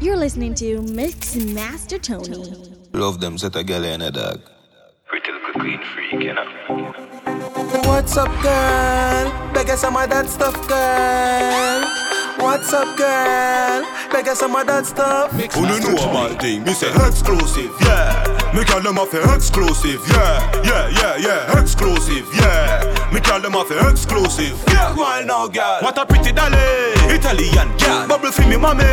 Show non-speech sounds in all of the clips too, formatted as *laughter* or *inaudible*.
You're listening to Mix Master Tony. Love them set a girl in a dog. Pretty little queen freak, you know. What's up, girl? Beg some of that stuff, girl. What's up, girl? Beg some of that stuff. Who don't know about thing? Me say exclusive, yeah. Me call them off exclusive, yeah, yeah, yeah, yeah, exclusive, yeah. Me call them off exclusive. Yeah, why now, girl? What a pretty dolly, Italian girl. Bubble for me, mommy.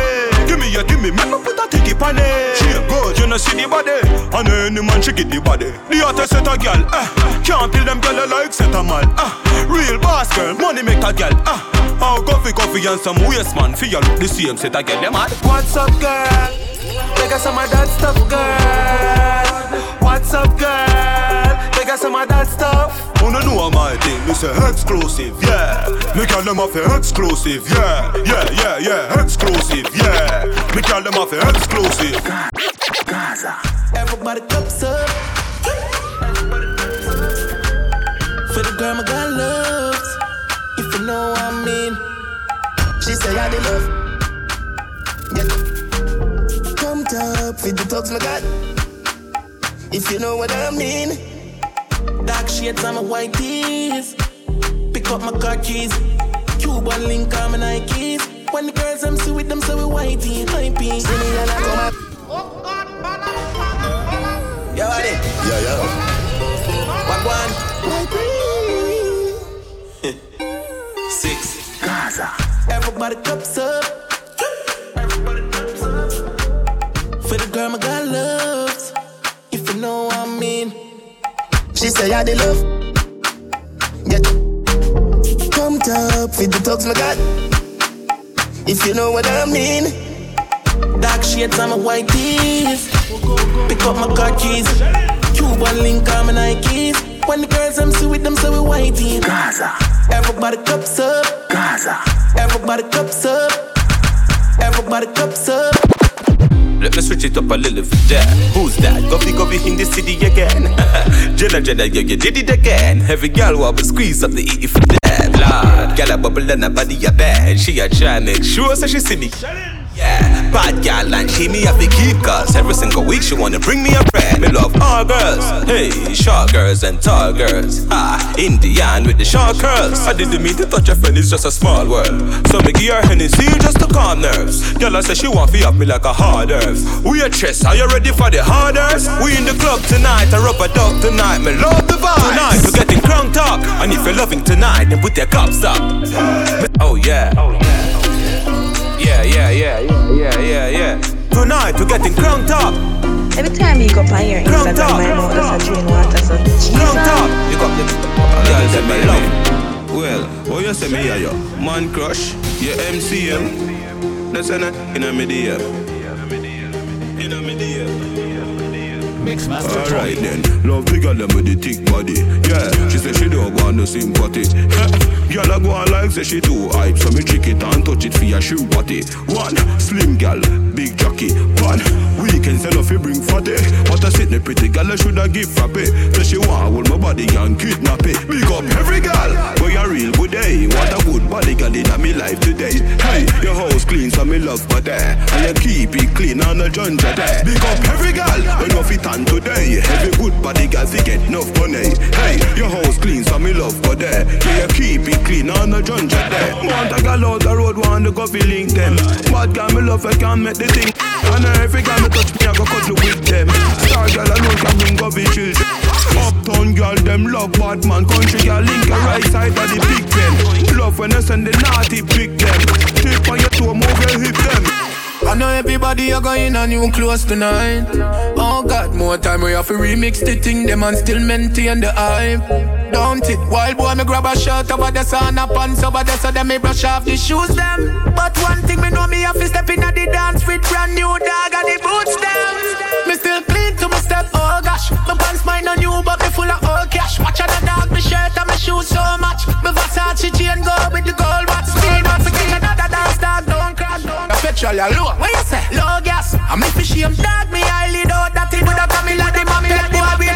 Give me, yeah, give me, make me put a ticket on it. She a good, you know see the body, and any man she get the body. The hottest set a girl, eh. Can't kill them girl like set a man, eh. Real boss girl, money make a girl, eh. Oh, coffee, coffee and some waste man. For you look the same, set a girl, them mad. What's up, girl? Take us some of that stuff, girl. What's up, girl? Us some of that stuff. No, know my thing. This is exclusive, yeah. Me call them off exclusive, yeah, yeah, yeah, yeah, exclusive, yeah. Me call them off exclusive. Gaza. Everybody cups up. For the girl my God loves, if you know what I mean. She say I the love. Yeah. Pumped up with the talks my God. If you know what I mean. Dark shades on my white tees. Pick up my car keys. Cuban link on my Nikes. When the girls I'm see with them, so we whitey, hypey. See me and I come up. Yo, what it? Yeah, yeah. What one? Six. Gaza. Everybody cups up. Everybody cups up. For the girl my God loves. She say I the love. Yeah. Pumped up with the talks my God. If you know what I mean. Dark shades on my white tees. Pick up my car keys. Cuban link on my Nikes. When the girls I'm see with them, so we whitey. Gaza. Everybody cups up. Gaza. Everybody cups up. Everybody cups up. Let me switch it up a little bit there. Who's that? Goffy Goffy in the city again. *laughs* Jenna Jenna, yeah, you did it again. Every girl want to squeeze up the E for that. Lord, girl a bubble and her body a bad. She a try make sure so she see me. Yeah, bad girl and she me have to keep cause every single week she wanna bring me a friend. Me love all girls, hey, short girls and tall girls. Ah, Indian with the short curls. I didn't mean to touch a friend, it's just a small world. So me give her Hennessy just to calm nerves. Girl I say she want to up me like a hard earth. We a chess, are you ready for the hard harders? We in the club tonight, I rub a dog tonight. Me love the vibe. Tonight we're getting crunk talk, and if you're loving tonight, then put your cups up. Oh yeah. Oh yeah. Yeah, yeah, yeah, yeah, yeah, yeah, yeah. Tonight we're getting crunked up. Every time you go on your Crunked Instagram, up. my mouth does a drain water, so Crunked up. You got the girl say me love. Well, what you say me here, yo? Man crush, your MCM. That's an in a media. Alright then, love the girl them with the thick body. Yeah, she say she don't want no sympathy. *laughs* Girl I go on like say she too hype, so me trick it and touch it for your shoe body. One slim girl, big jockey. One weekend sell off you bring fatty. What I sit the pretty girl I shoulda give for pay. Say she want hold my body and kidnap it. Big up every girl, but you real good day. What a good body girl in me life today. Hey, your house clean so me love for there, and you keep it clean on the junja there. Big up every girl, when you fit on today. Every good body girl fi get enough money. Hey, your house clean so me love for there. Yeah, you keep it clean on the junja there. Want a girl out the road want to go fi link them. Bad girl me love I can't make the thing. And every girl me touch me I go cuddle with them. Star girl alone can bring go fi children. Uptown girl them love bad man. Country girl link a right side of the big them. Love when I send the naughty pick them. Tip on your toe move your hip them. I know everybody are going on new clothes tonight. Oh God, more time we have to remix the thing, them and still maintain the hype. Don't it? Wild boy, me grab a shirt over the sun, a pants over there, so them me brush off the shoes them. But one thing me know me have to step in at the dance with brand new dog and the boots them. Step, oh gosh. My pants mine on new, but me full of old cash. Watch out the dog, me shirt and my shoes so much. Me Versace chain go with the gold watch. Speed on the king, another dance dog, don't crash, don't. The petrol ya low, what you say? Low gas. I'm if shame dog, me eyelid out. That it woulda come me like the mommy, like the baby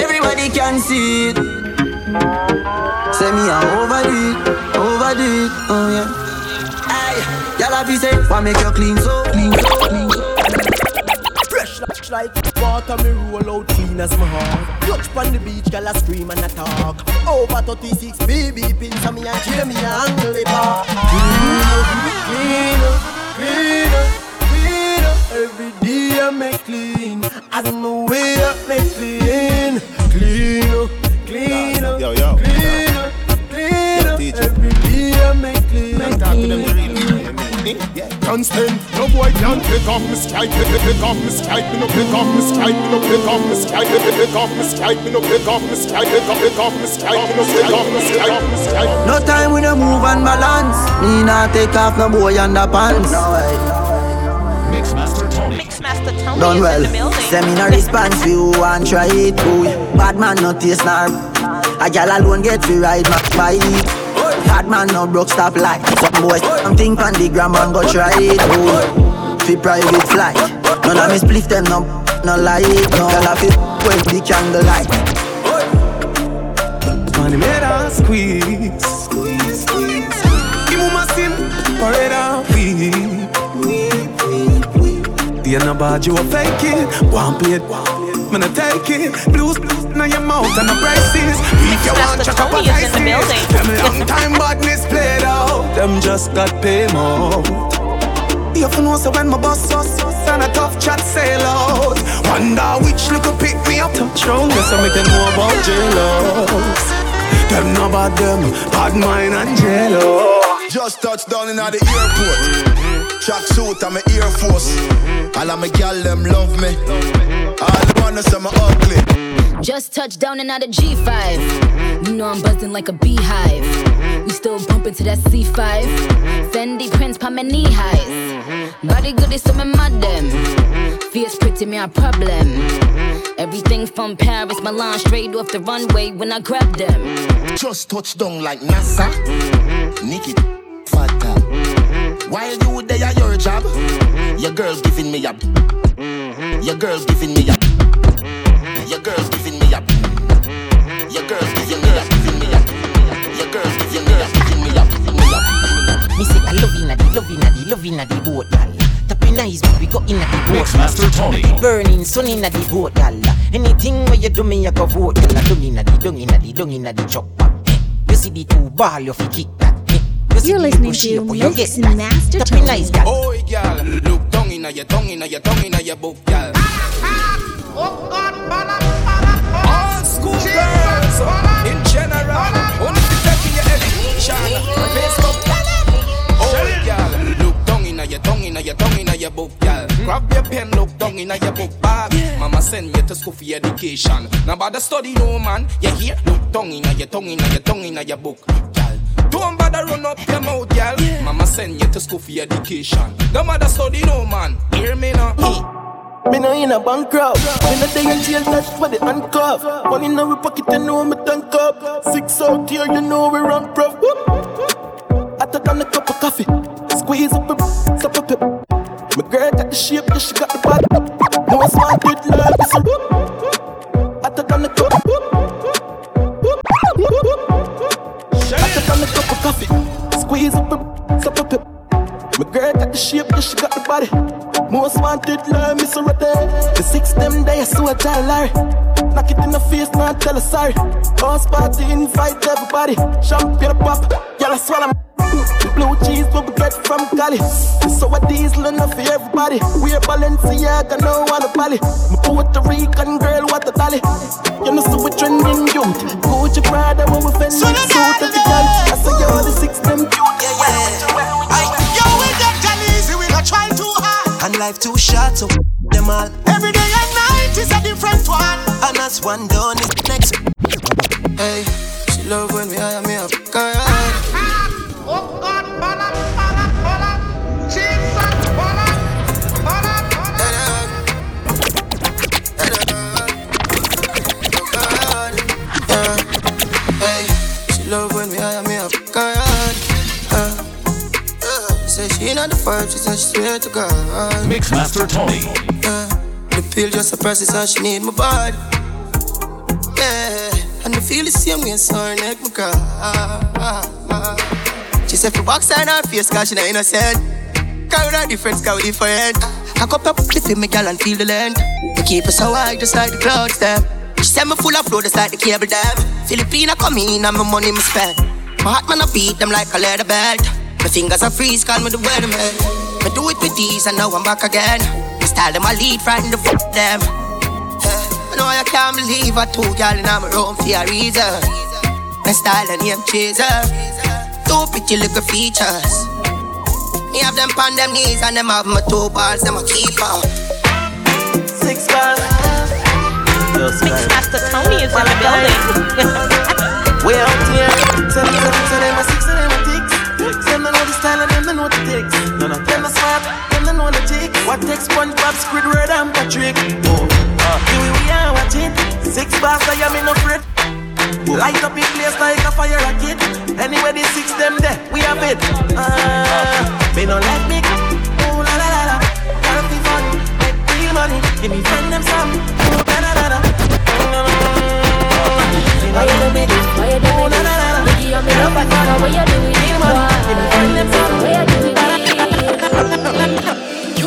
Everybody can see it. Say me I overdo it, overdo it, oh yeah. Aye. Y'all have say, why make you clean so, clean so, clean so. Like water, me roll out clean as my heart. Touch on the beach, girl, I scream and I talk. Over 36 baby pins on me and Jamie angle the bar. Clean up, clean up, clean up, Every day I make clean. As my way I make clean. Clean up, clean up, Yo, yo. Yeah. Constant, no boy can pick off me strike, pick, pick, pick off me strike, me no pick off me strike, me no pick off me strike, pick, pick, pick off me strike, me no pick off me strike, pick off, pick off me strike, me no pick off me strike, me strike. No time we no move and balance. Me not take off no boy underpants. No way. Mixmaster Tony Done well. in the building. Send me no response for you and try it. Boy. Bad man no taste nor. A gal alone get to ride my bike. Bad man no broke stop light. Some boys something on the gram and go try it. Boy. Fi private flight. None of me split them no no light. No gal a fi when the candle light. Money made her squeeze, squeeze, squeeze. Sim, pour it out, weep, weep, weep. The end of bad you a fake it, one plate, man I take it. Blues, blues, now your mouth and the braces. If you want Mixmaster check up a Tony is in the building. Them long time badness played out, them just got pay more. You have to know so when my boss us and a tough chat sail out. Wonder which little pick me up. Touch round, yes, I make them know about jealous. Them know about them, bad mind and jealous. Just touched down in the airport. Track suit, I'm a Air Force. All of my gal them love me. All the wanna say me ugly. Just touched down and out of G5. You know I'm buzzing like a beehive. We still bumping to that C5. Fendi prints pa my knee highs. Body good is some mad them. Fierce pretty me a problem. Everything from Paris, Milan, straight off the runway when I grab them. Just touched down like NASA. Nikki, fatta. While you there your job, your girl giving me a. Your girl giving me a. Your girl giving me a. Your girl giving me a. Giving me a. Your girl giving me a. Giving me a. Giving me a. Me say I love inna the love inna the love inna the boat, gal. Tapping eyes, but we go inna the boat. Mixmaster Tony. Burning sun inna the boat, gal. Anything where you do me, I go vote, gal. Dung inna the dung inna the dung inna the chopper. Eh, You see the two ball, you fi kick that. You see You're listening to up, you get Mix that. Master Tapping eyes, Tony. gal. Oi, gal, look down inna your tongue, inna your tongue, inna your book, gal. All school girls, in general, only to take your education. Oh, gal, look book. Grab your pen, look book bag. Mama send to school for education. Now bother study, no man. You hear? Look down inna your tongue, inna your tongue, inna your book, gal. Don't bother run up your mouth, gal. Mama send you to school for education. Don't bother study, no man. Hear me now? Me no in a bankrupt. Me no day in jail, that's for the handcuff. One in our pocket, you know me tank up. Six out here, you know we run prof. I took on a cup of coffee. Squeeze up a stop up it. My girl got the shape, yeah, she got the body. No one smart with love, it's a whoop. I took on a cup. I took on a cup of coffee. Squeeze up a stop up it. Girl got the shape, yeah, she got the body. Most wanted, love, Miss Rotte. The six them days, so I tell Larry. Knock it in the face, not tell her sorry. House party, invite everybody. Champagne pop, y'all I swallow. Blue cheese, what we get from Cali. So a diesel enough for everybody. We're Balenciaga, no one a. My Puerto Rican girl, what a dolly. You know, so we trending youth. Gucci Prada, when we fend suit life too short, so them all. Every day and night is a different one. And that's one done is next. Hey, she love when we hire me up. Girl. Oh she not the vibe, she swear to God. Mixmaster Tony. Yeah, the pill just a process and she need my body. Yeah, and I feel the same way, so her neck my cry. She said for box on her face, cause she not innocent. Cause we're different, cause we different. I cup up the feel me gal and feel the land. We keep us so high, just like the clouds them. She said me full of flow, just like the cable dam. Filipina come in and my money me spend. My heart man I beat them like a leather belt. My fingers are freeze, call me the weatherman. Me do it with these and now I'm back again. My style them I lead, frighten the fuck them. I know I can't believe I two gal in my room for a reason. My style and name chaser. Two pretty little features. Me have them on them knees and them have my two balls, them a keep on. Six bars. Mixmaster Tony is in the building. *laughs* Way out here. Tell them, tell them, tell them, six of them a ticks. Them don't know the style and them don't know the ticks. None of them a smart, them don't know the ticks. What takes SpongeBob, Squidward, and Patrick? Oh, uh, here we are watching. Six bars, I am in a fret. Light up in place like a fire rocket. Anywhere the six them there, we have it. Uh, me no let me. Oh la la la la. Gotta be fun, make real money. Give me friend them some. Oh da da da da. Why you do me this? Why you do me this? I'm do me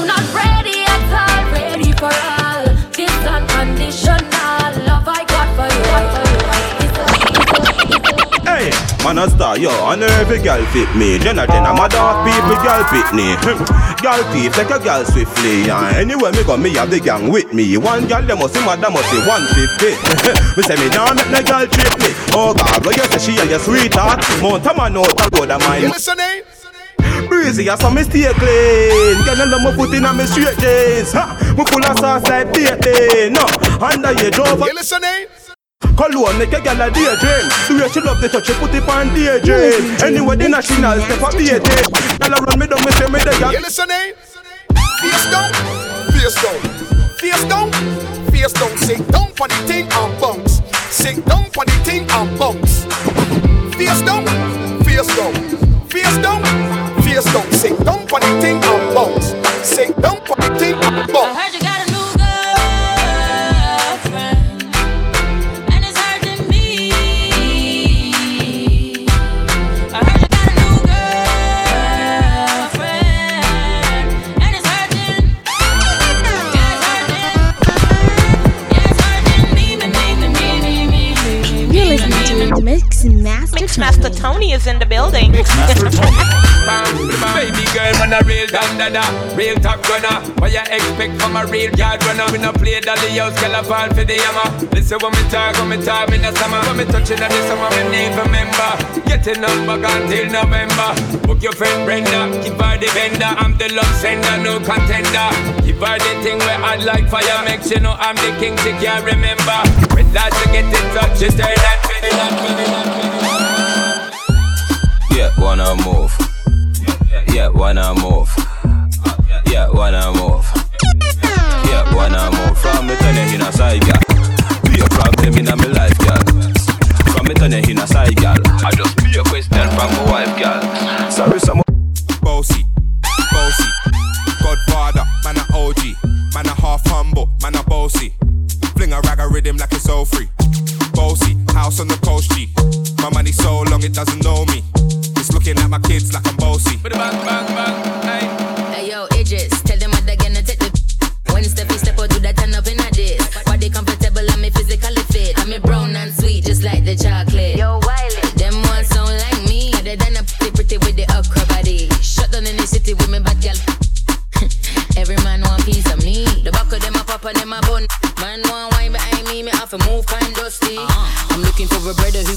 not ready at all, ready for us. Man a star, yo, and every girl fit me. Jenna Jenna, my dog people, girl fit me. Hmm, girl thief, take a girl swiftly. And anywhere me go, me have the gang with me. One girl, they must see madam must see 150. *laughs* me say me down, make the girl trip me. Oh God, what you say she and your sweetheart? Mount a man out, I go the mine. You listening? Eh? Breezy, I saw me stay clean. Girl, you know me foot in me straight jeans. Ha, me full of sauce like bacon. No, under your drove. You listening? Eh? Cologne make a girl a daydream The way she love the touch, she put it on daydream Anyway, the national step up beat it Girl a run me down, me say me the girl You listening? Eh? Face down, face down, face down, face down. Sit down for the thing and bounce. Sit down for the thing and bounce. Face down, face down, face down, face down. Sit down for the thing and bounce. Sit down for the thing and bounce. Mix Master Mixmaster Tony is in the building. Baby girl, man a real dandada, real top gunner. What you expect from a real yard runner? We no play dolly house, girl a fall for the hammer. Listen when me talk, when me talk in the summer. When me touching on the summer, me need remember. Getting up back until November. Book your friend Brenda, give her the vendor. I'm the love sender, no contender. Give her the thing where I'd like fire. Make sure know I'm the king, she can't remember. When that to get in touch, she turn. Yeah, wanna move. Yeah, wanna move. Yeah, wanna move. Yeah, wanna move. From me turn you in a side, girl. Be a problem in my life, girl. From me turn you in a side, girl. I just be a question from my wife, girl. Sorry, some Bossy, bossy, Godfather, man a OG, man a half humble, man a bossy. Fling a rag a rhythm like it's all free. Bossy, house on the coast G. My money so long it doesn't know me. It's looking at my kids like I'm bossy. Hey. Yo, Idris, tell them what they're gonna take the *laughs* When step is step out, do that turn up in a this Body comfortable, I'm a physically fit. I'm a brown and sweet, just like the chocolate. Yo, Wiley. Them ones sound like me Other than a pretty pretty with the okra body. Shut down in the city with me bad girl *laughs* Every man want piece of me. The back of them a pop and them a bun. Man want wine behind me, me have to move kind dusty. Uh-huh. I'm looking for a brother who got hella pound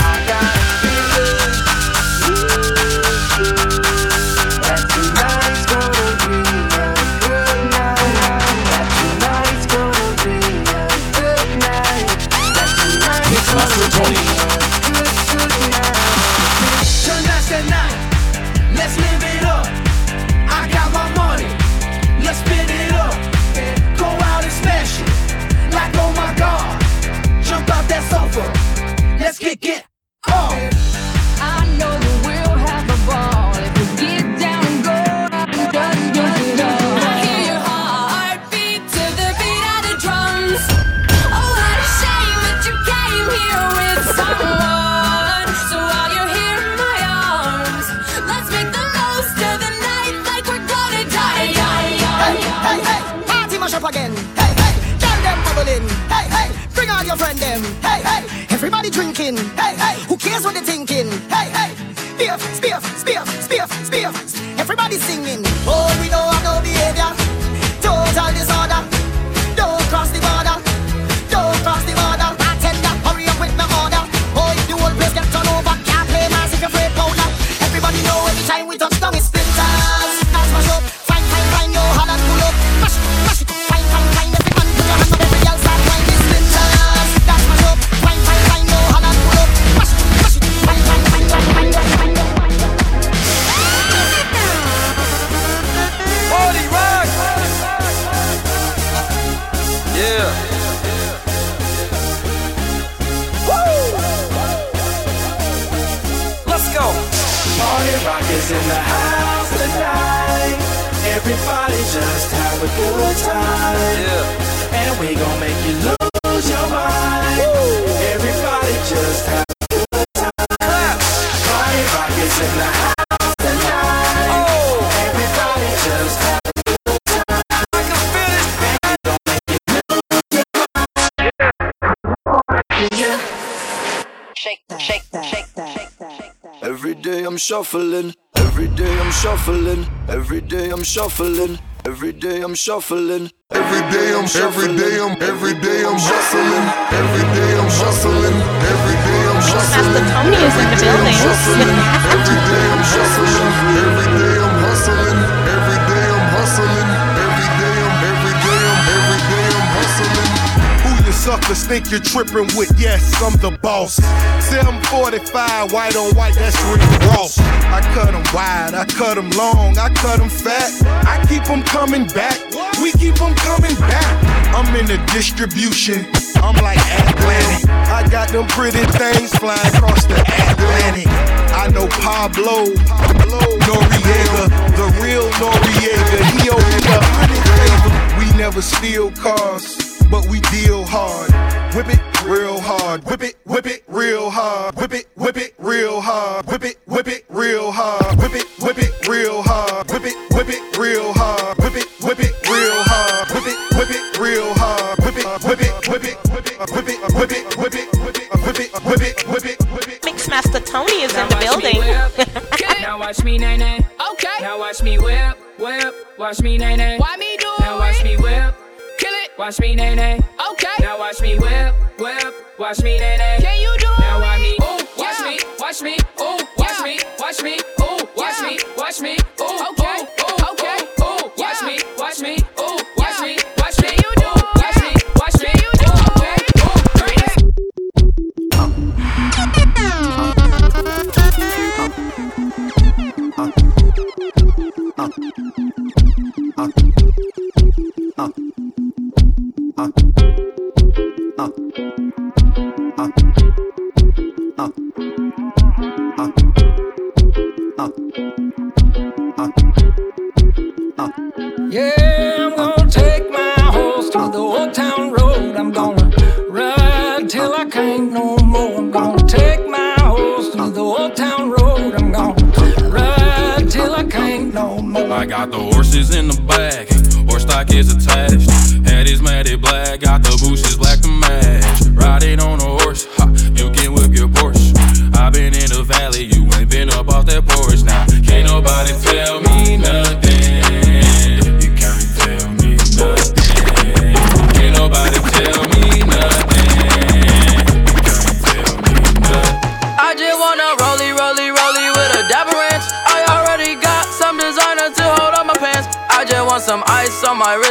drinking. Hey, hey, who cares what they're thinking? Party rock is in the house tonight. Everybody just have a good time. Yeah. And we gon' make you lose your mind. Everybody just have a good time. Party rock is in the house tonight. Oh! Everybody just have a good time. I can feel it. And we gon' make you lose your mind. Shake that, shake that, shake that. Every day I'm shuffling, every day I'm shuffling, every day I'm shuffling, every day I'm shuffling. Every day I'm every day I'm every day I'm hustling, every day I'm hustling, every day I'm hustling. Tony is in the building. Every day I'm hustling, every day I'm hustling, suckers think you're tripping with? Yes, I'm the boss. 745, white on white, that's Rick Ross. I cut 'em wide, I cut 'em long, I cut 'em fat. I keep 'em coming back, we keep 'em coming back. I'm in the distribution, I'm like Atlantic. I got them pretty things flying across the Atlantic. I know Pablo, Noriega, the real Noriega. He hundred favor. We never steal cars but we deal hard. Whip it real hard. Whip it, whip it real hard. Whip it, whip it real hard. Whip it, whip it real hard. Whip it, whip it real hard. Whip it, whip it real hard. Whip it, whip it real hard. Whip it, whip it real hard. Whip it, whip it, whip it, whip it, whip it, whip it, whip it, whip it, whip it, whip it, whip it, whip it. Mixmaster Tony is in the building. now watch me, nay, nay. Okay. Now watch me whip, whip. Watch me, nay, nay. Why me do it? Now watch me whip. Kill it. Watch me, nay, nay. Okay. Now watch me whip, whip. Watch me, nay, nay. Can you do now watch me, ooh, watch me, watch me, ooh, watch me, watch me, ooh, watch me, watch me, ooh, okay, ooh, okay, ooh, watch me, watch me, ooh, watch me, watch me, you do, watch me, watch me, you do, okay, ooh, Yeah, I'm gonna take my horse to the old town road. I'm gonna ride till I can't no more. I'm gonna take my horse to the old town road. I'm gonna ride till I can't no more. I got the horses in the back, horse stock is attached.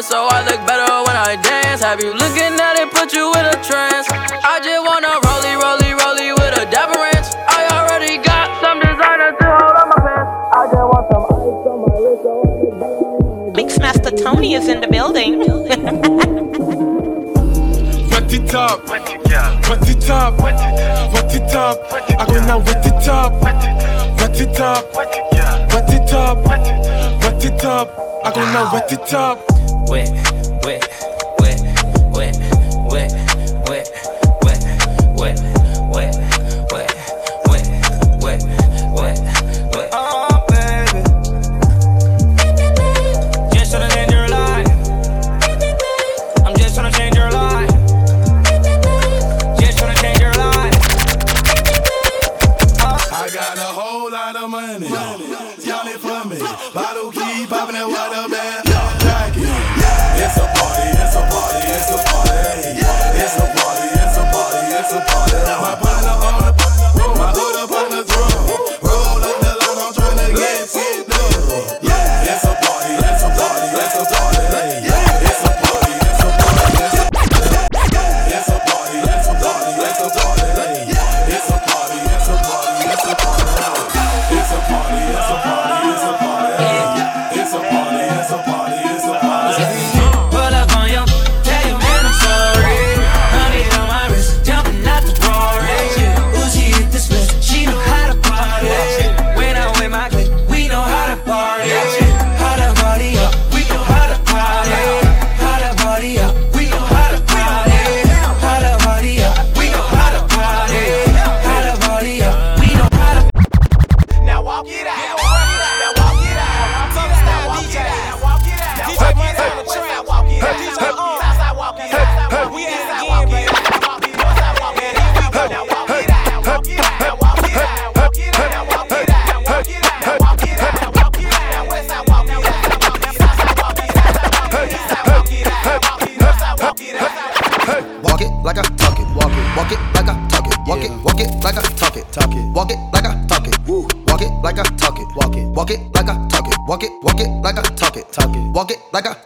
So I look better when I dance. Have you looking at it, put you in a trance? I just wanna rollie, rollie, rollie with a dapper ranch. I already got some designer to hold up my pants. I just want some ice on my wrist so I look better when I dance. Mixmaster Tony is in the building. Wet it up, wet it up, wet it up. I go now wet it up, wet it up, wet it up, wet it up. I go now wet it up. Wet, wet, wet, wet, wet,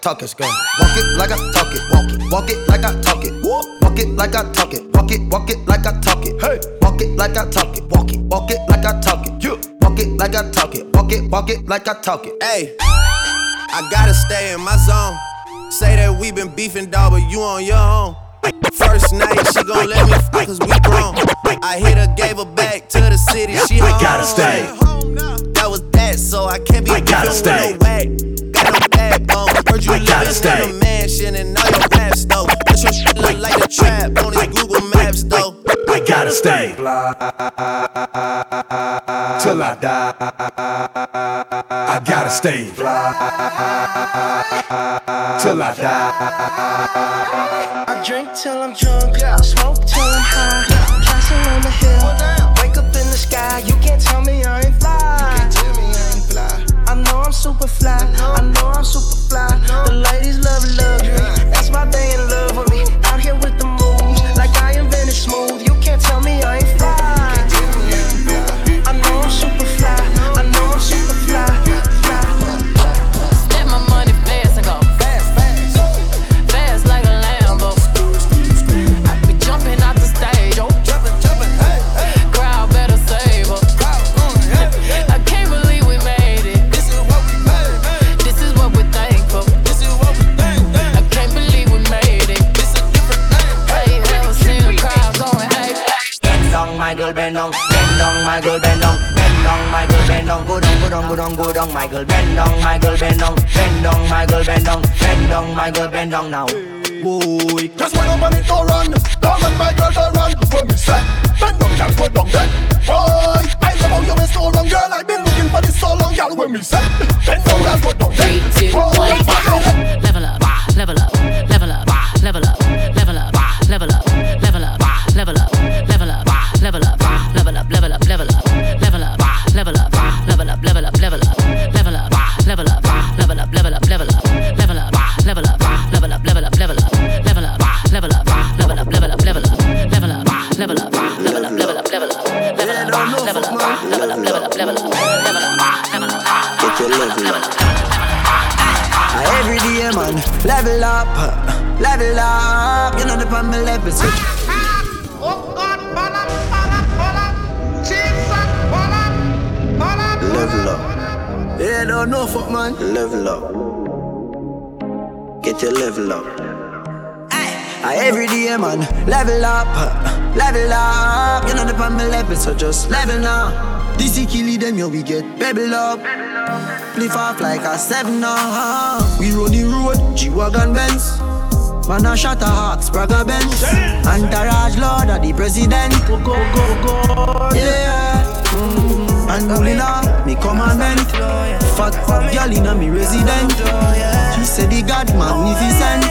talk it, go. Walk it like I talk it, walk it. Walk it like I talk it. Walk it like I talk it, walk it. Walk it like I talk it, hey. Walk it like I talk it, walk it. Walk it like I talk it, you. Walk it like I talk it, walk it. Walk it like I talk it. Hey, I gotta stay in my zone. Say that we been beefing, dog, but you on your own. First night, she gon' let me f cause we grown. I hit her, gave her back to the city, she home. I gotta stay. That was that, so I can't be I gotta stay. with no you I gotta living stay. in a mansion and all your raps though. But your shit look like a trap on his Google Maps though. I gotta stay. Till I die. I gotta stay. Till I die. I drink till I'm drunk, I smoke till I'm high. Castle on the hill, wake up in the sky. You can't tell me I ain't fly. You can't tell me I ain't fly. I know I'm super fly. I know I'm super fly. The ladies love luxury. That's why they in love with me. and down now. Your level up. Ah, Every day, man, level up, uh, level up. You know the pan me level, so just level now. This is killing them, yo, we get pebble up. Lift off like a seven now. We run the road, G-Wagon Benz. Man a shot a hawk, Sprague Benz. Entourage Lord of the President. Go, go, go, go. Yeah. Mm. And Mulina, me commandment. Fat, girl inna me resident. She said the God magnificent.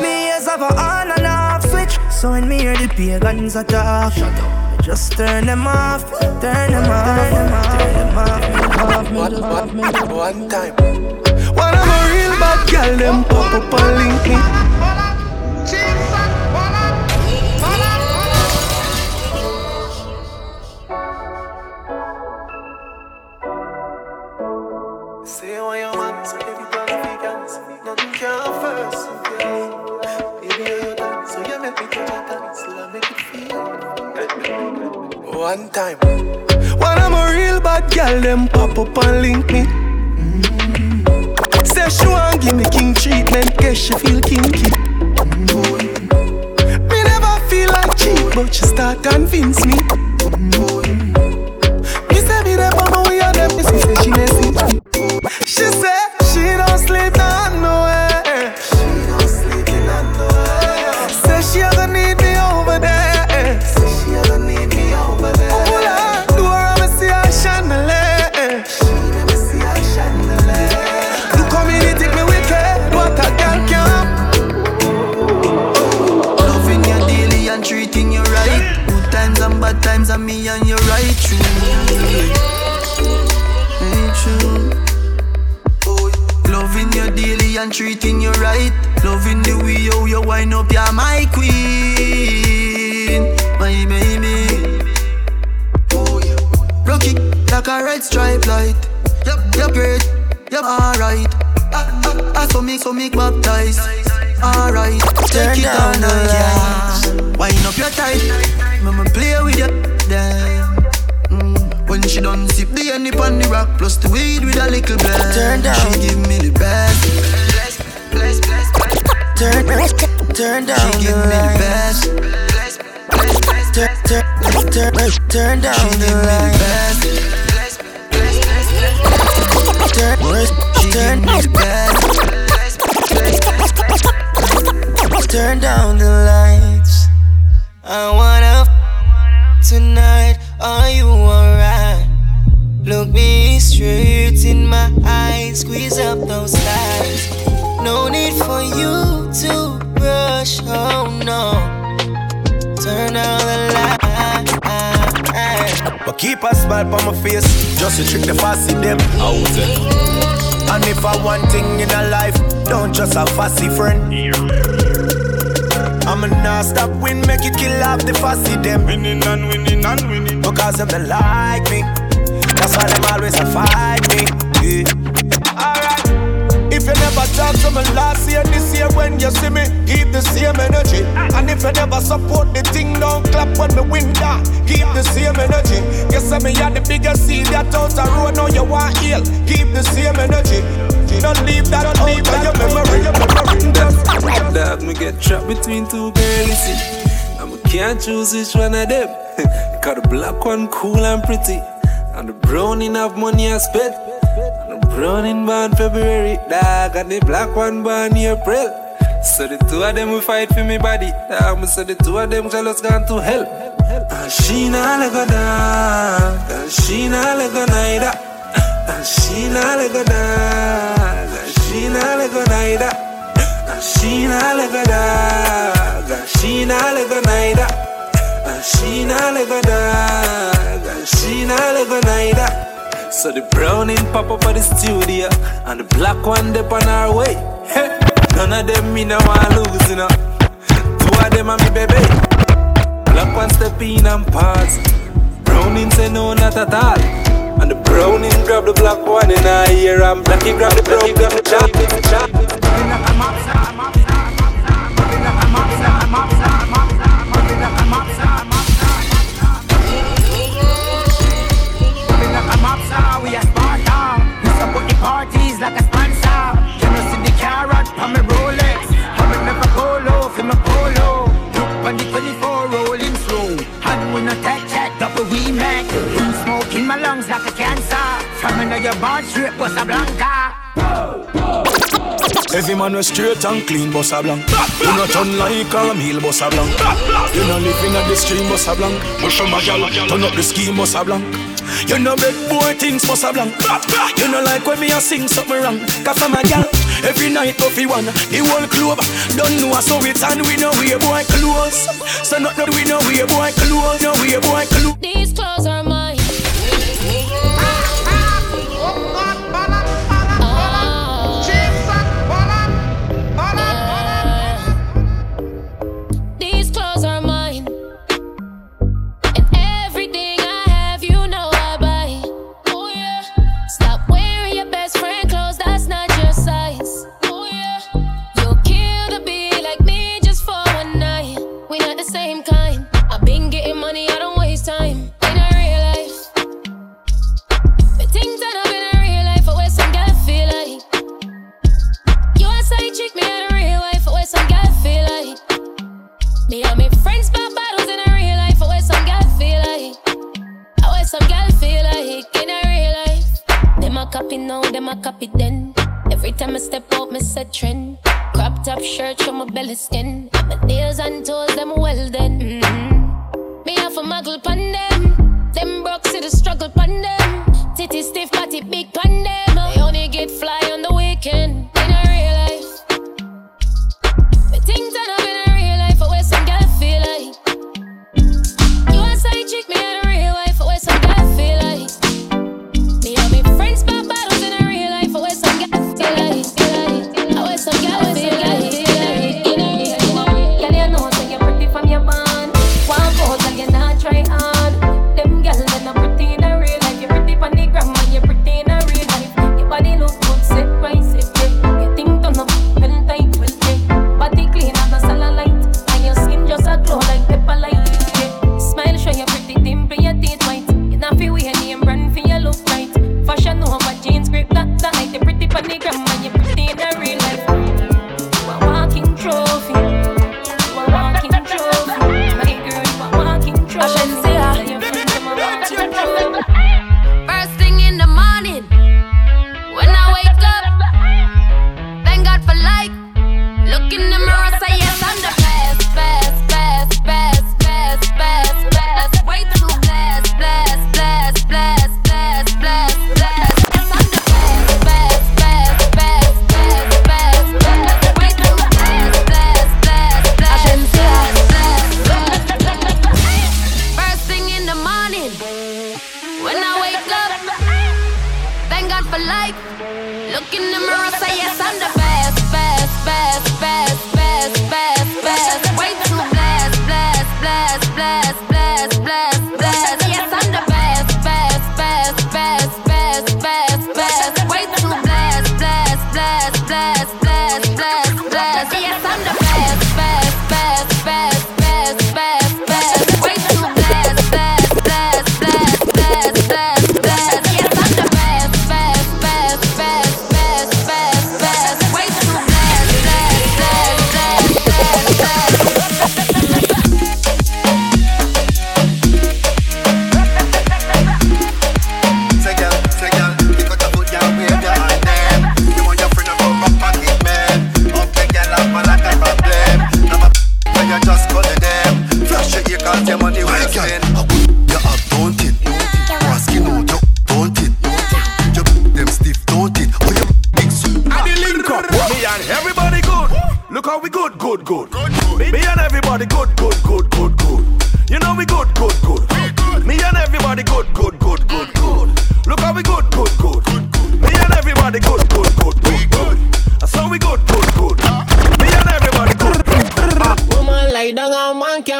Me ears have a on and off switch. So when me hear the pagans attack, Shut up. Just turn them off, turn them off, turn them off, turn them off, me me, One time. When I'm a real bad girl, them pop up and link. Them pop up and link me. Mm. Say she want give me king treatment, guess she feel kinky. Mm. Me never feel like cheap, but she start convince me. A red stripe light. Yep, yep, great. Yep, alright. I, I, I so make, so make baptize. Alright, take it on the line. Wind up your tight. Mama play with you. Damn. Mm. When she done sip the honey on the rock plus the weed with a little blend. Turn down. She give me the best. Bless, bless, bless, bless. Turn, turn down. She give me the best. Turn, turn, turn, turn down She give me the best. Turn, She give me best. turn down the lights. I wanna f- tonight. Are you alright? Look me straight in my eyes. Squeeze up those thighs. No need for you to rush. Oh no. Turn down the lights. But keep a smile on my face, just to trick the fussy them out. And if I want thing in a life, don't just a fussy friend. I'ma not stop win, make it kill off the fussy them. Winning and winning and winning. Because them they like me. That's why them always a fight me. Yeah. If you never talk to me last year, this year when you see me, keep the same energy. And if you never support the thing, don't clap when me win that. Keep the same energy. You say me had the biggest seed that out the road, now you want heal. Keep the same energy. Don't leave that, don't leave that, your memory, your memory. Me get trapped between two girls. And me can't choose which one of them. *laughs* Cause the black one cool and pretty. And the brown have money I spend. In born February, dog. And the black one born April. So the two of them will fight for me body. Dog, say the two of them jealous gone to hell. And she not like a dog. And she not like a neither. And she not like a dog. And she not like a neither. And she not like a dog. And she not like a neither. And she not like a dog. And she not like a neither. So the brown in pop up at the studio. And the black one dip on our way. Hey, none of them me no want lose, you know. Two of them are me baby. Black one step in and pause. Browning say no, not at all. And the browning grab the black one in her ear and blacky grab the brown, grab the chop, chop. Parties like a sponsor. You know see the carrot for me Rolex. I will never go low for my polo. Look on the 24 rolling slow. And we no tech check, double we make. You smoke in my lungs like a cancer. From your bar straight, Bossa Blanca. Every man was straight and clean, bossa blanc. You not turn like a meal, bossa blanc. You not living at the stream, bossa blanc. Push on my gal, turn up the scheme, bossa blanc. You know big boy things, bossa blanc. You know like when me a sing something wrong. Cause I'm a gal, every night Buffy one. The whole club don't know so it's and we know we a boy close. So not that we know we a boy close, no we a boy close. These clothes are mine.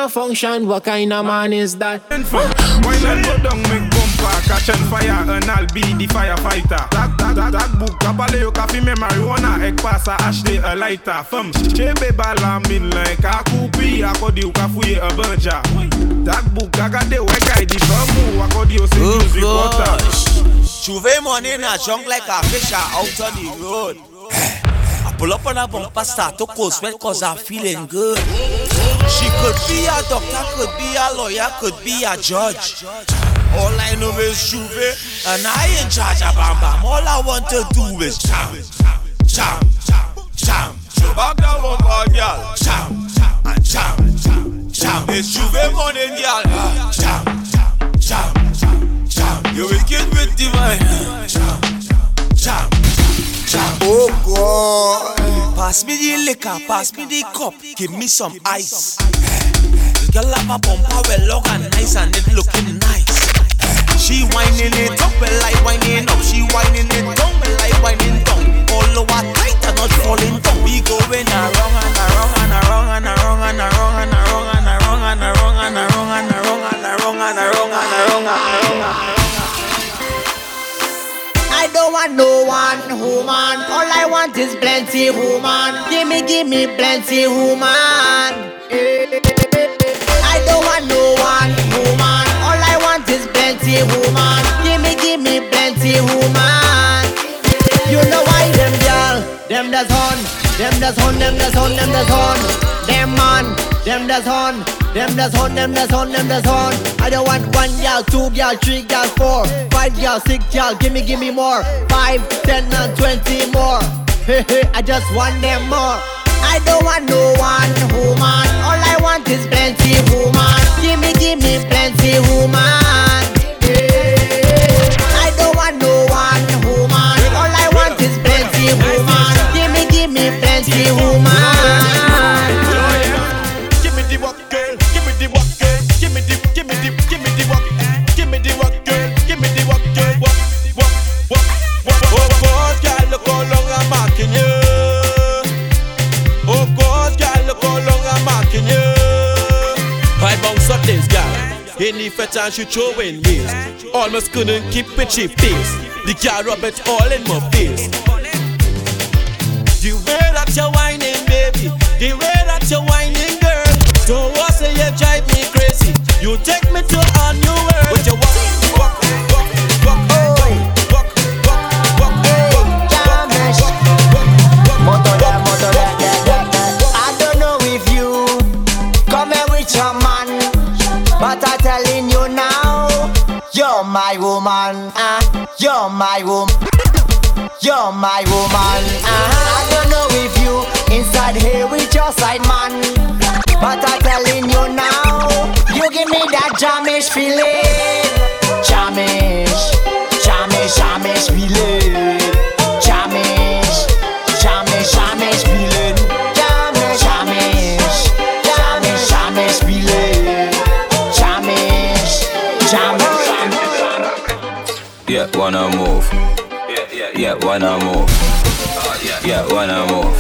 Man function. What kind of man is that? Why not go down, make bumper, catch on fire, and I'll be the firefighter. That, that, that, that book, kabale yo kafi me marijuana, ek pasa ashley a lighter. Fem, chebe bala min like a kupi, akodi yo kafuye a banja. That book, I agade weka di famu, akodi yo se music water. Juve money in a junk like a fish out on the road. Pull up on a bumper, start to cold sweat cause I'm feeling good. She could be a doctor, could be a lawyer, could be a judge. All I know is Juve, and I in charge of Bam Bam. All I want to do is jam, jam, jam. So back down one more girl, jam, and jam, jam. It's Juve morning, girl, jam, jam, jam. You wicked with jam, jam, jam. Oh God, pass me the liquor, pass me the cup, give me some ice. Girl have a bumper well long and nice and it looking nice. She whining it up, well like whining up. She whining it down, well like whining down. All over tight and not falling down. We going around and around and around and around and around and around and around and around and around and around and around and around and around and around. Want no one woman. All I want is plenty woman. Give me, give me plenty woman. I don't want no one woman. All I want is plenty woman. Give me, give me plenty woman. You know why them girl, them that's on, them that's on, them that's on, them that's on, them man, them that's on, them that's on, them that's on, them that's on. I don't want one girl, two girl, three girl, four, five girl, six girl. Give me, give me more. Five, ten, and twenty more. Hey, *laughs* hey, I just want them more. I don't want no one woman. All I want is plenty woman. Give me, give me plenty woman. I don't want no one woman. All I want is plenty woman. Give me, give me plenty woman. Any time she throwing waist. Almost couldn't keep it cheap face. The girl rub it all in my face. The way that you're whining, baby. The way that you're whining, girl. Don't want say you drive me crazy. You take me to a new world. With your walk, my woman, ah, you're my woman, you're my woman. ah. I don't know if you inside here with your side man, but I'm telling you now, you give me that jamish feeling, jamish, jamish, jamish feeling, Yeah, wanna move. Yeah, yeah, yeah, wanna move. yeah, wanna move.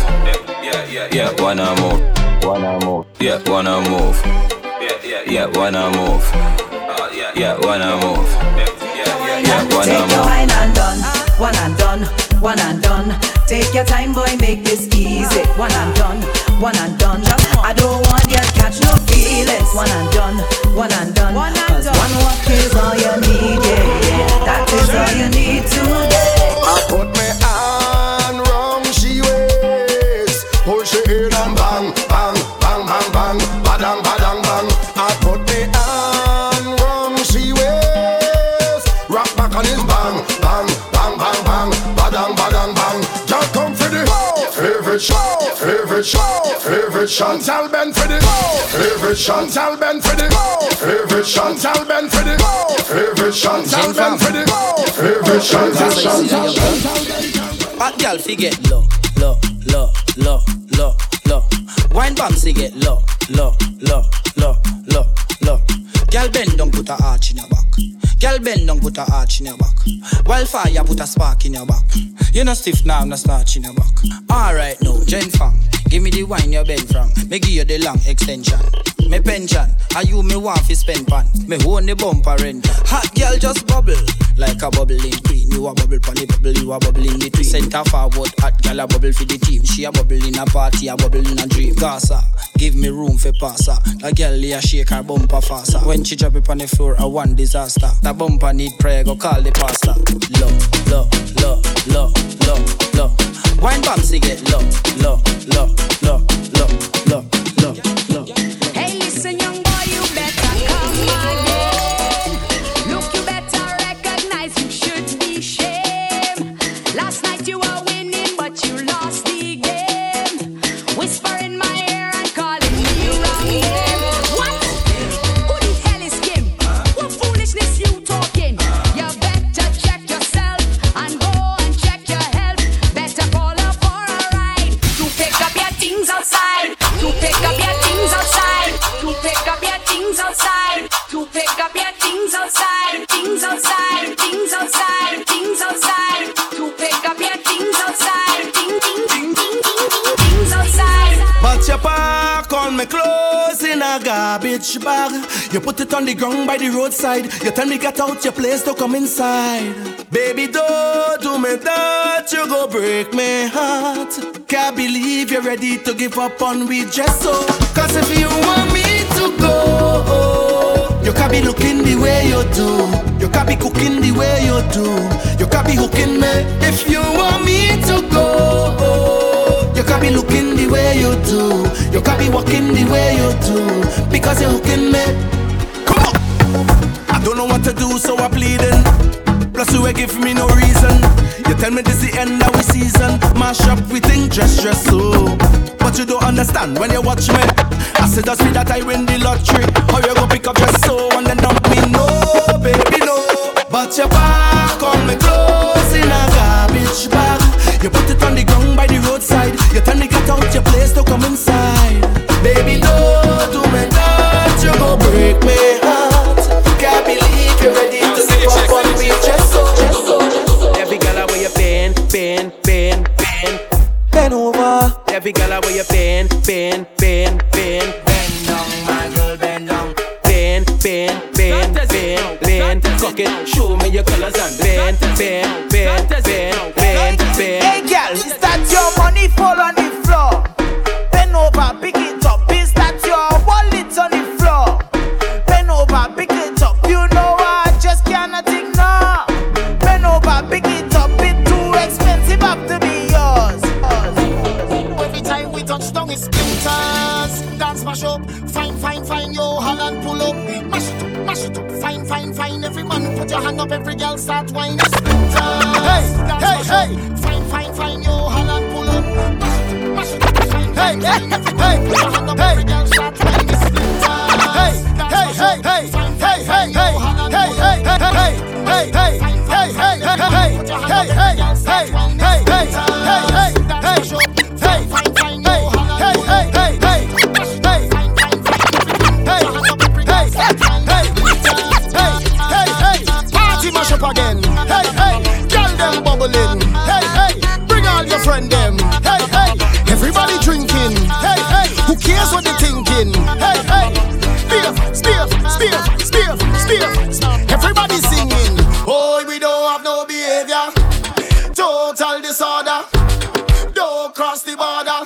Yeah, yeah, yeah, wanna move. Wanna move. Yeah, wanna move. Yeah, yeah, yeah, wanna move. Uh, yeah, yeah, wanna move. Yeah, yeah, yeah, wanna move. Take your move. wine and done, one and done, one and done. Take your time, boy, make this easy. One and done, one and done. I don't want you to catch no feelings. One and done, one and done. Cause one walk is all you need, yeah, yeah. That is all you need today. I put me hand round she waist, push it in and bang, favorite shot, favorite shot, favorite Chantal Ben for the favorite Chantal Ben for the favorite Chantal Ben for the favorite Chantal Ben for the favorite Chantal Chantal Chantal. Hot girl fi get low, low, low, low, low, low. Wine bomb fi get low, low, low, low, low, low. Girl bend down, put a arch in your back. Girl bend down, put a arch in your back. Wildfire, put a spark in your back. You no stiff now, no starch in your back. Alright now, Jen Fang, give me the wine you bend from. Me give you the long extension. Me pension, and you me want fi spend pan. Me own the bumper rent. Hot girl just bubble like a bubbling queen. You a bubble pon the bubble, you a bubble in between. Center forward, hot girl a bubble for the team. She a bubble in a party, a bubble in a dream. Gaza, give me room for passer. The girl a shake her bumper faster. When she drop it on the floor, a one disaster a bumper need prayer, go call the pastor. Look, look, look, look, look, look. Wine bombs, get Look, look, look, look, look, look. love. A garbage bag. You put it on the ground by the roadside. You tell me get out your place to come inside. Baby, don't do me that. You go break my heart. Can't believe you're ready to give up on me just so. Cause if you want me to go, you can't be looking the way you do. You can't be cooking the way you do. You can't be hooking me. If you want me to go, you can't be looking the way you do. You can't be walking the way you do. Because you're hooking me. Come on. I don't know what to do, so I'm pleading. Plus, you ain't give me no reason. You tell me this the end of we season. Mash up, we think dress, just so. But you don't understand when you watch me. I said, just me that I win the lottery. How you go pick up just so and then dump me? No, baby, no. But you back on me come inside. Baby, don't do me that. You go break me heart. Can't believe you're ready to give up on me just so. Just so. Every girl where you bend, bend, bend, bend. Bend over. Every girl where you the border.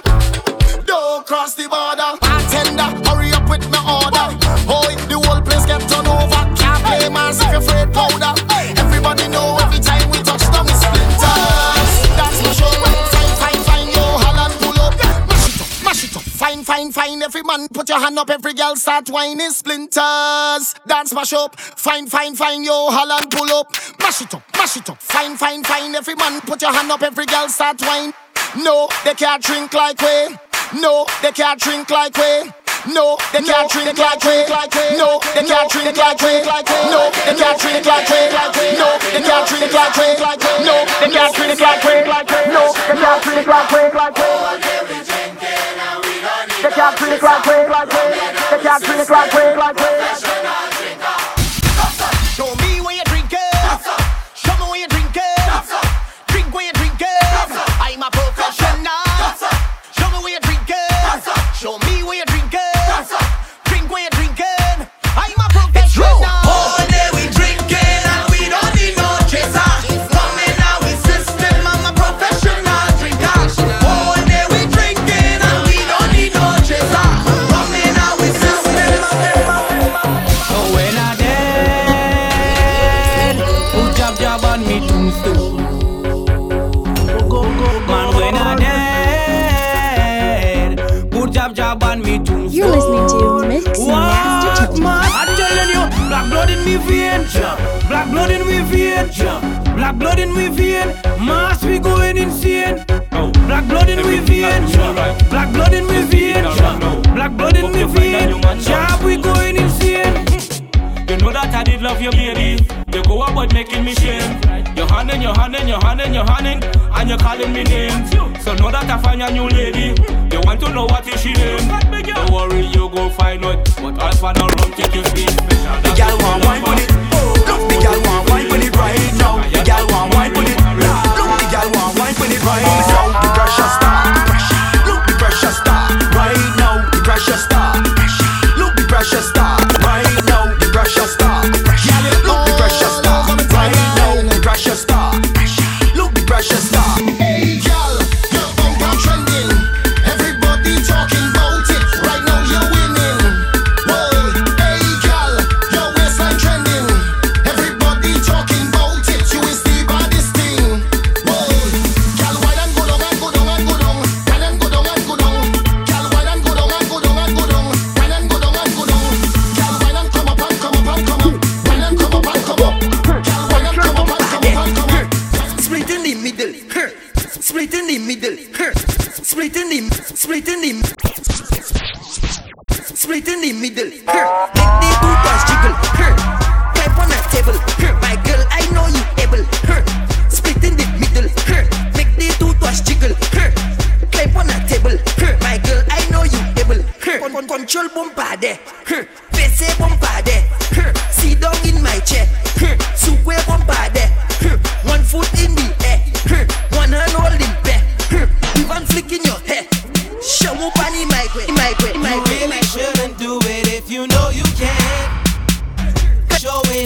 Don't cross the border. Bartender, hurry up with my order. Oh, the whole place get turned over. Can't play if you're afraid powder. Everybody know every time we touch down it's splinters. That's for sure. Fine, fine, fine, yo, Holland pull up. Mash it up, mash it up. Fine, fine, fine. Every man put your hand up. Every girl start whining splinters. Dance mash up. Fine, fine, fine, yo, Holland pull up. Mash it up, mash it up. Fine, fine, fine. Every man put your hand up. Every girl start whine. No, they can't drink like we. No, they can't drink like we. No, they can't drink like we. No, they can't drink like we. No, they can't drink like we. No, they can't drink like we. No, they can't drink like we. No, they can't drink like we. They can't drink like we. They can't drink like we. Vein. Black blood in me vein. Black blood in me vein, mass we going insane. Oh, black blood in me vein. Black blood in me vein. Black blood in me vein, jump we going insane. You know that I did love you, baby. You go about making me shame. You're hunting, you're hunting, you're hunting, you're hunting, and you're calling me names. So know that I find a new lady. You want to know what is she name? Don't worry, you go find out. But I'll find out rum take you speed. The girl want wine pon it. Look, the girl want wine pon it right now. The girl want wine pon it.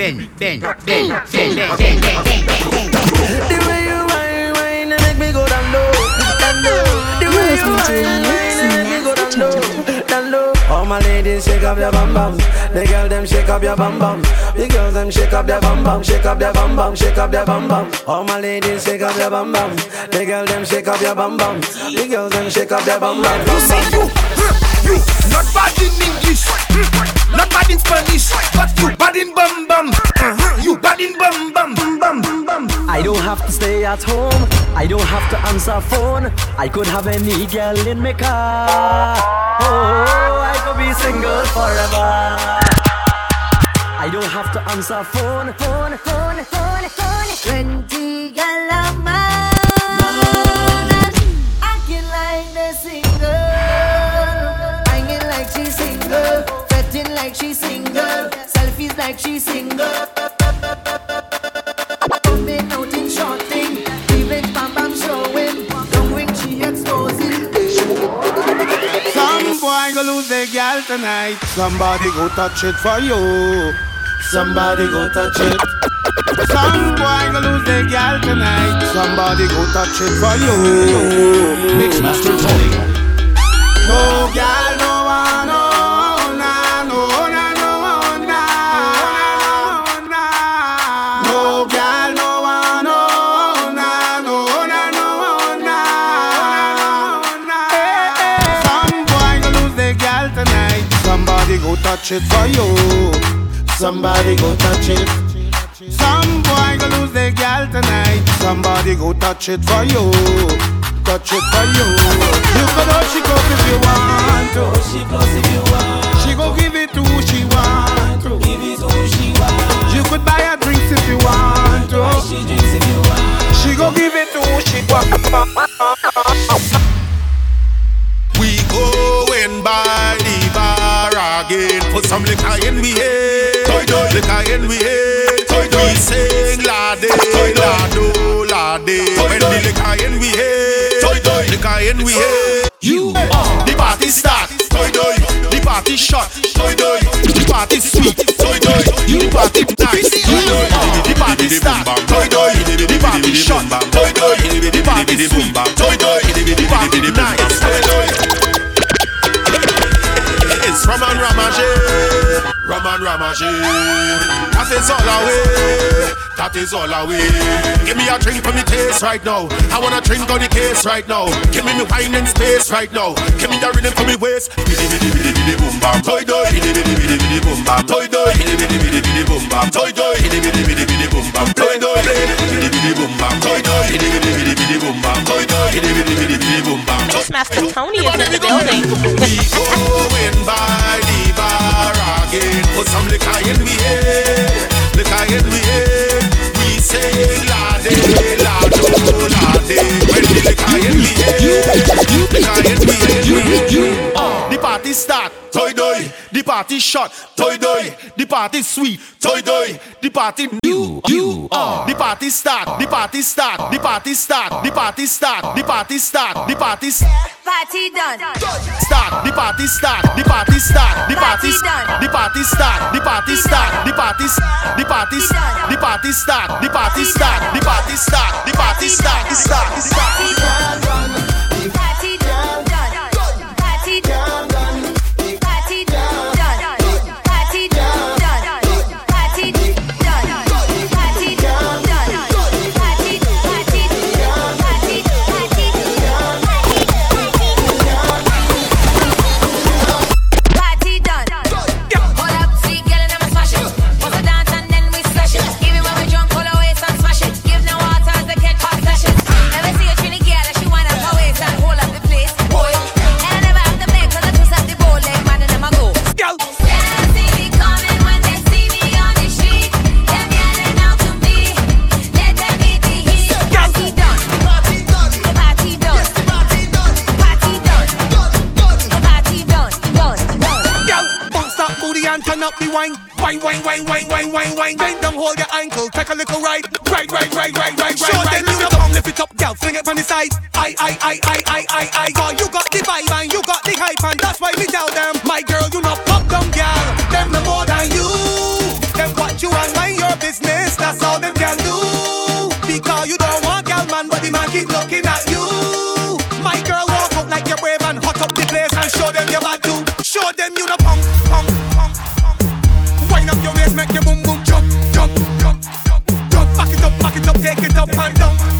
bend, mm. bend, bend, bend, bend, bend, bend, bend. The way you whine, whine, and make me go down low, down low. The You're way you listening to whine, Mix whine, and and make me go down low, down low. All my ladies shake up your bum bum. The girl them shake up your bum bum. The girls them shake up their bum bum, shake up their bum bum, shake up their bum bum. All my ladies shake up your bum bum. The girl them shake up your bum bum. The girls them shake up their bum bum. You see you, you not bad in English, not bad in Spanish, but you bad in bum bum. Uh-huh. You bad in bum bum bum bum bum. I I don't have to stay at home. I don't have to answer phone. I could have any girl in my car. Oh, I could be single forever. I don't have to answer phone, phone, phone, phone, phone. Twenty gal like she's single. Coming out in short thing, bam bam showing, long exposing. Some boy lose tonight. Somebody go touch it for you. Somebody go touch it. Some boy go lose their gal tonight. Somebody go touch it for you. Mixmaster Tony. No gal, no touch it for you. Somebody go touch it. Some boy go lose their gal tonight. Somebody go touch it for you. Touch it for you. You can hold she close if you want to. She close if you want. She go give it to who she want to. Give it to who she want. You could buy her drinks if you want to. Buy she drinks if you want. She go give it to who she want. We going by the bar again. Put some liquor in we head. Liquor in we head. We sing la de, la do, la de. When the liquor in we head. Liquor in we head. You are the party start. Toy toy the party shot. The party sweet. You party nice. The party start. The party shot. The party sweet. The party nice. Come and ramage Raman Ramaje. That is all away, that is all away. Give me a drink for me taste right now. I wanna drink on the case right now. Give me me wine and space right now. Give me the rhythm for me waist. Bidi bidi bidi bidi boom bam, toy toy. Bidi bidi bidi bidi boom bam, toy toy. Bidi bidi bidi bidi boom bam, toy toy. Bidi bidi bidi bidi boom bam, toy. Bidi bidi boom bam, toy toy. Bidi bidi bidi bidi boom bam, toy toy. Bidi bidi bidi bidi boom bam. Tony is in the building. Going by the bar but some the kind we hear, the kind we hear, eh. we say lade, lado, lade. When the kind we hear, the kind we hear, eh. uh, the party start toy doy. The party shot, toy doy. The party sweet, toy doy. The party new, you are. The party start, the party start, the party start, the party start, the party start, the party start. Party done. Start, the party start, the party start, the party start, the party start, the party start, the party start, the party start, the party start, the party start, the party start, the party start, the start, the start. The wine. Wine, wine, wine, wine, wine, wine, wine. Bend down, hold your ankle, take a little ride. Ride, ride, ride, ride, ride, Show them you the lift it up, girl, fling it from the side. I, I, I, I, I, I, I. Cause you got the vibe and you got the hype and that's why me tell them, my girl, you not pop them, girl. Them no more than you. Them watch you and mind your business. That's all them can do. Because you don't want girl man, but the man keep looking at you. My girl, walk out like you're brave and hot up the place and show them your bad too. Show them you punk, punk, punk. Up your waist, make your boom boom jump, jump, jump, jump, jump. Back it up, back it up, take it up and down,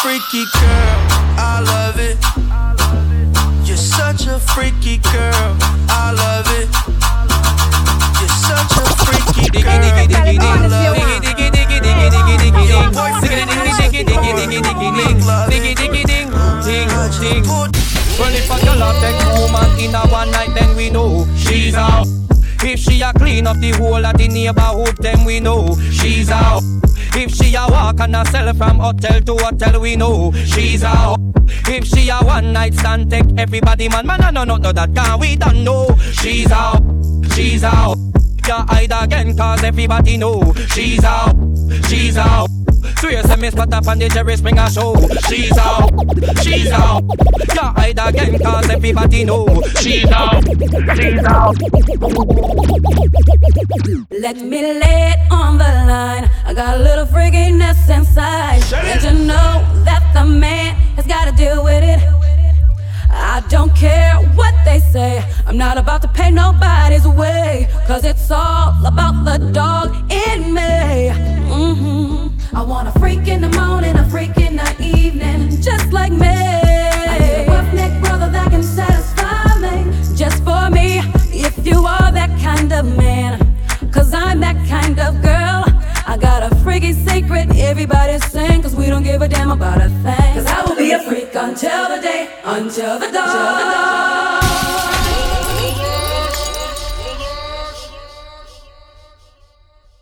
freaky girl, I love it. You're such a freaky girl, I love it. You're such a freaky girl, I love it. Well, if a girl a take two man in a one night, then we know she's out. If she a clean up the whole of the neighborhood, then we know she's out. If she a walk and a sell from hotel to hotel, we know she's out. If she a one night stand, take everybody man, man, I know not know that can we don't know she's out, she's out. Ya hide again, cause everybody know she's out, she's out. Swear say me spot up on the Jerry Springer show. She's out, she's out. Ya hide again, cause everybody know she's out, she's out. Let me lay it on the line. I got a little freakiness inside. Let you know that the man has got to deal with it. I don't care what they say. I'm not about to pay nobody's way. Cause it's all about the dog in me. hmm I want a freak in the morning, a freak in the evening. Just like me. I need a roughneck brother that can satisfy me. Just for me, if you are that kind of man. Cause I'm that kind of girl. I got a freaky secret, everybody's saying, cause we don't give a damn about a thing. Cause I will be a freak until the day, until the dawn.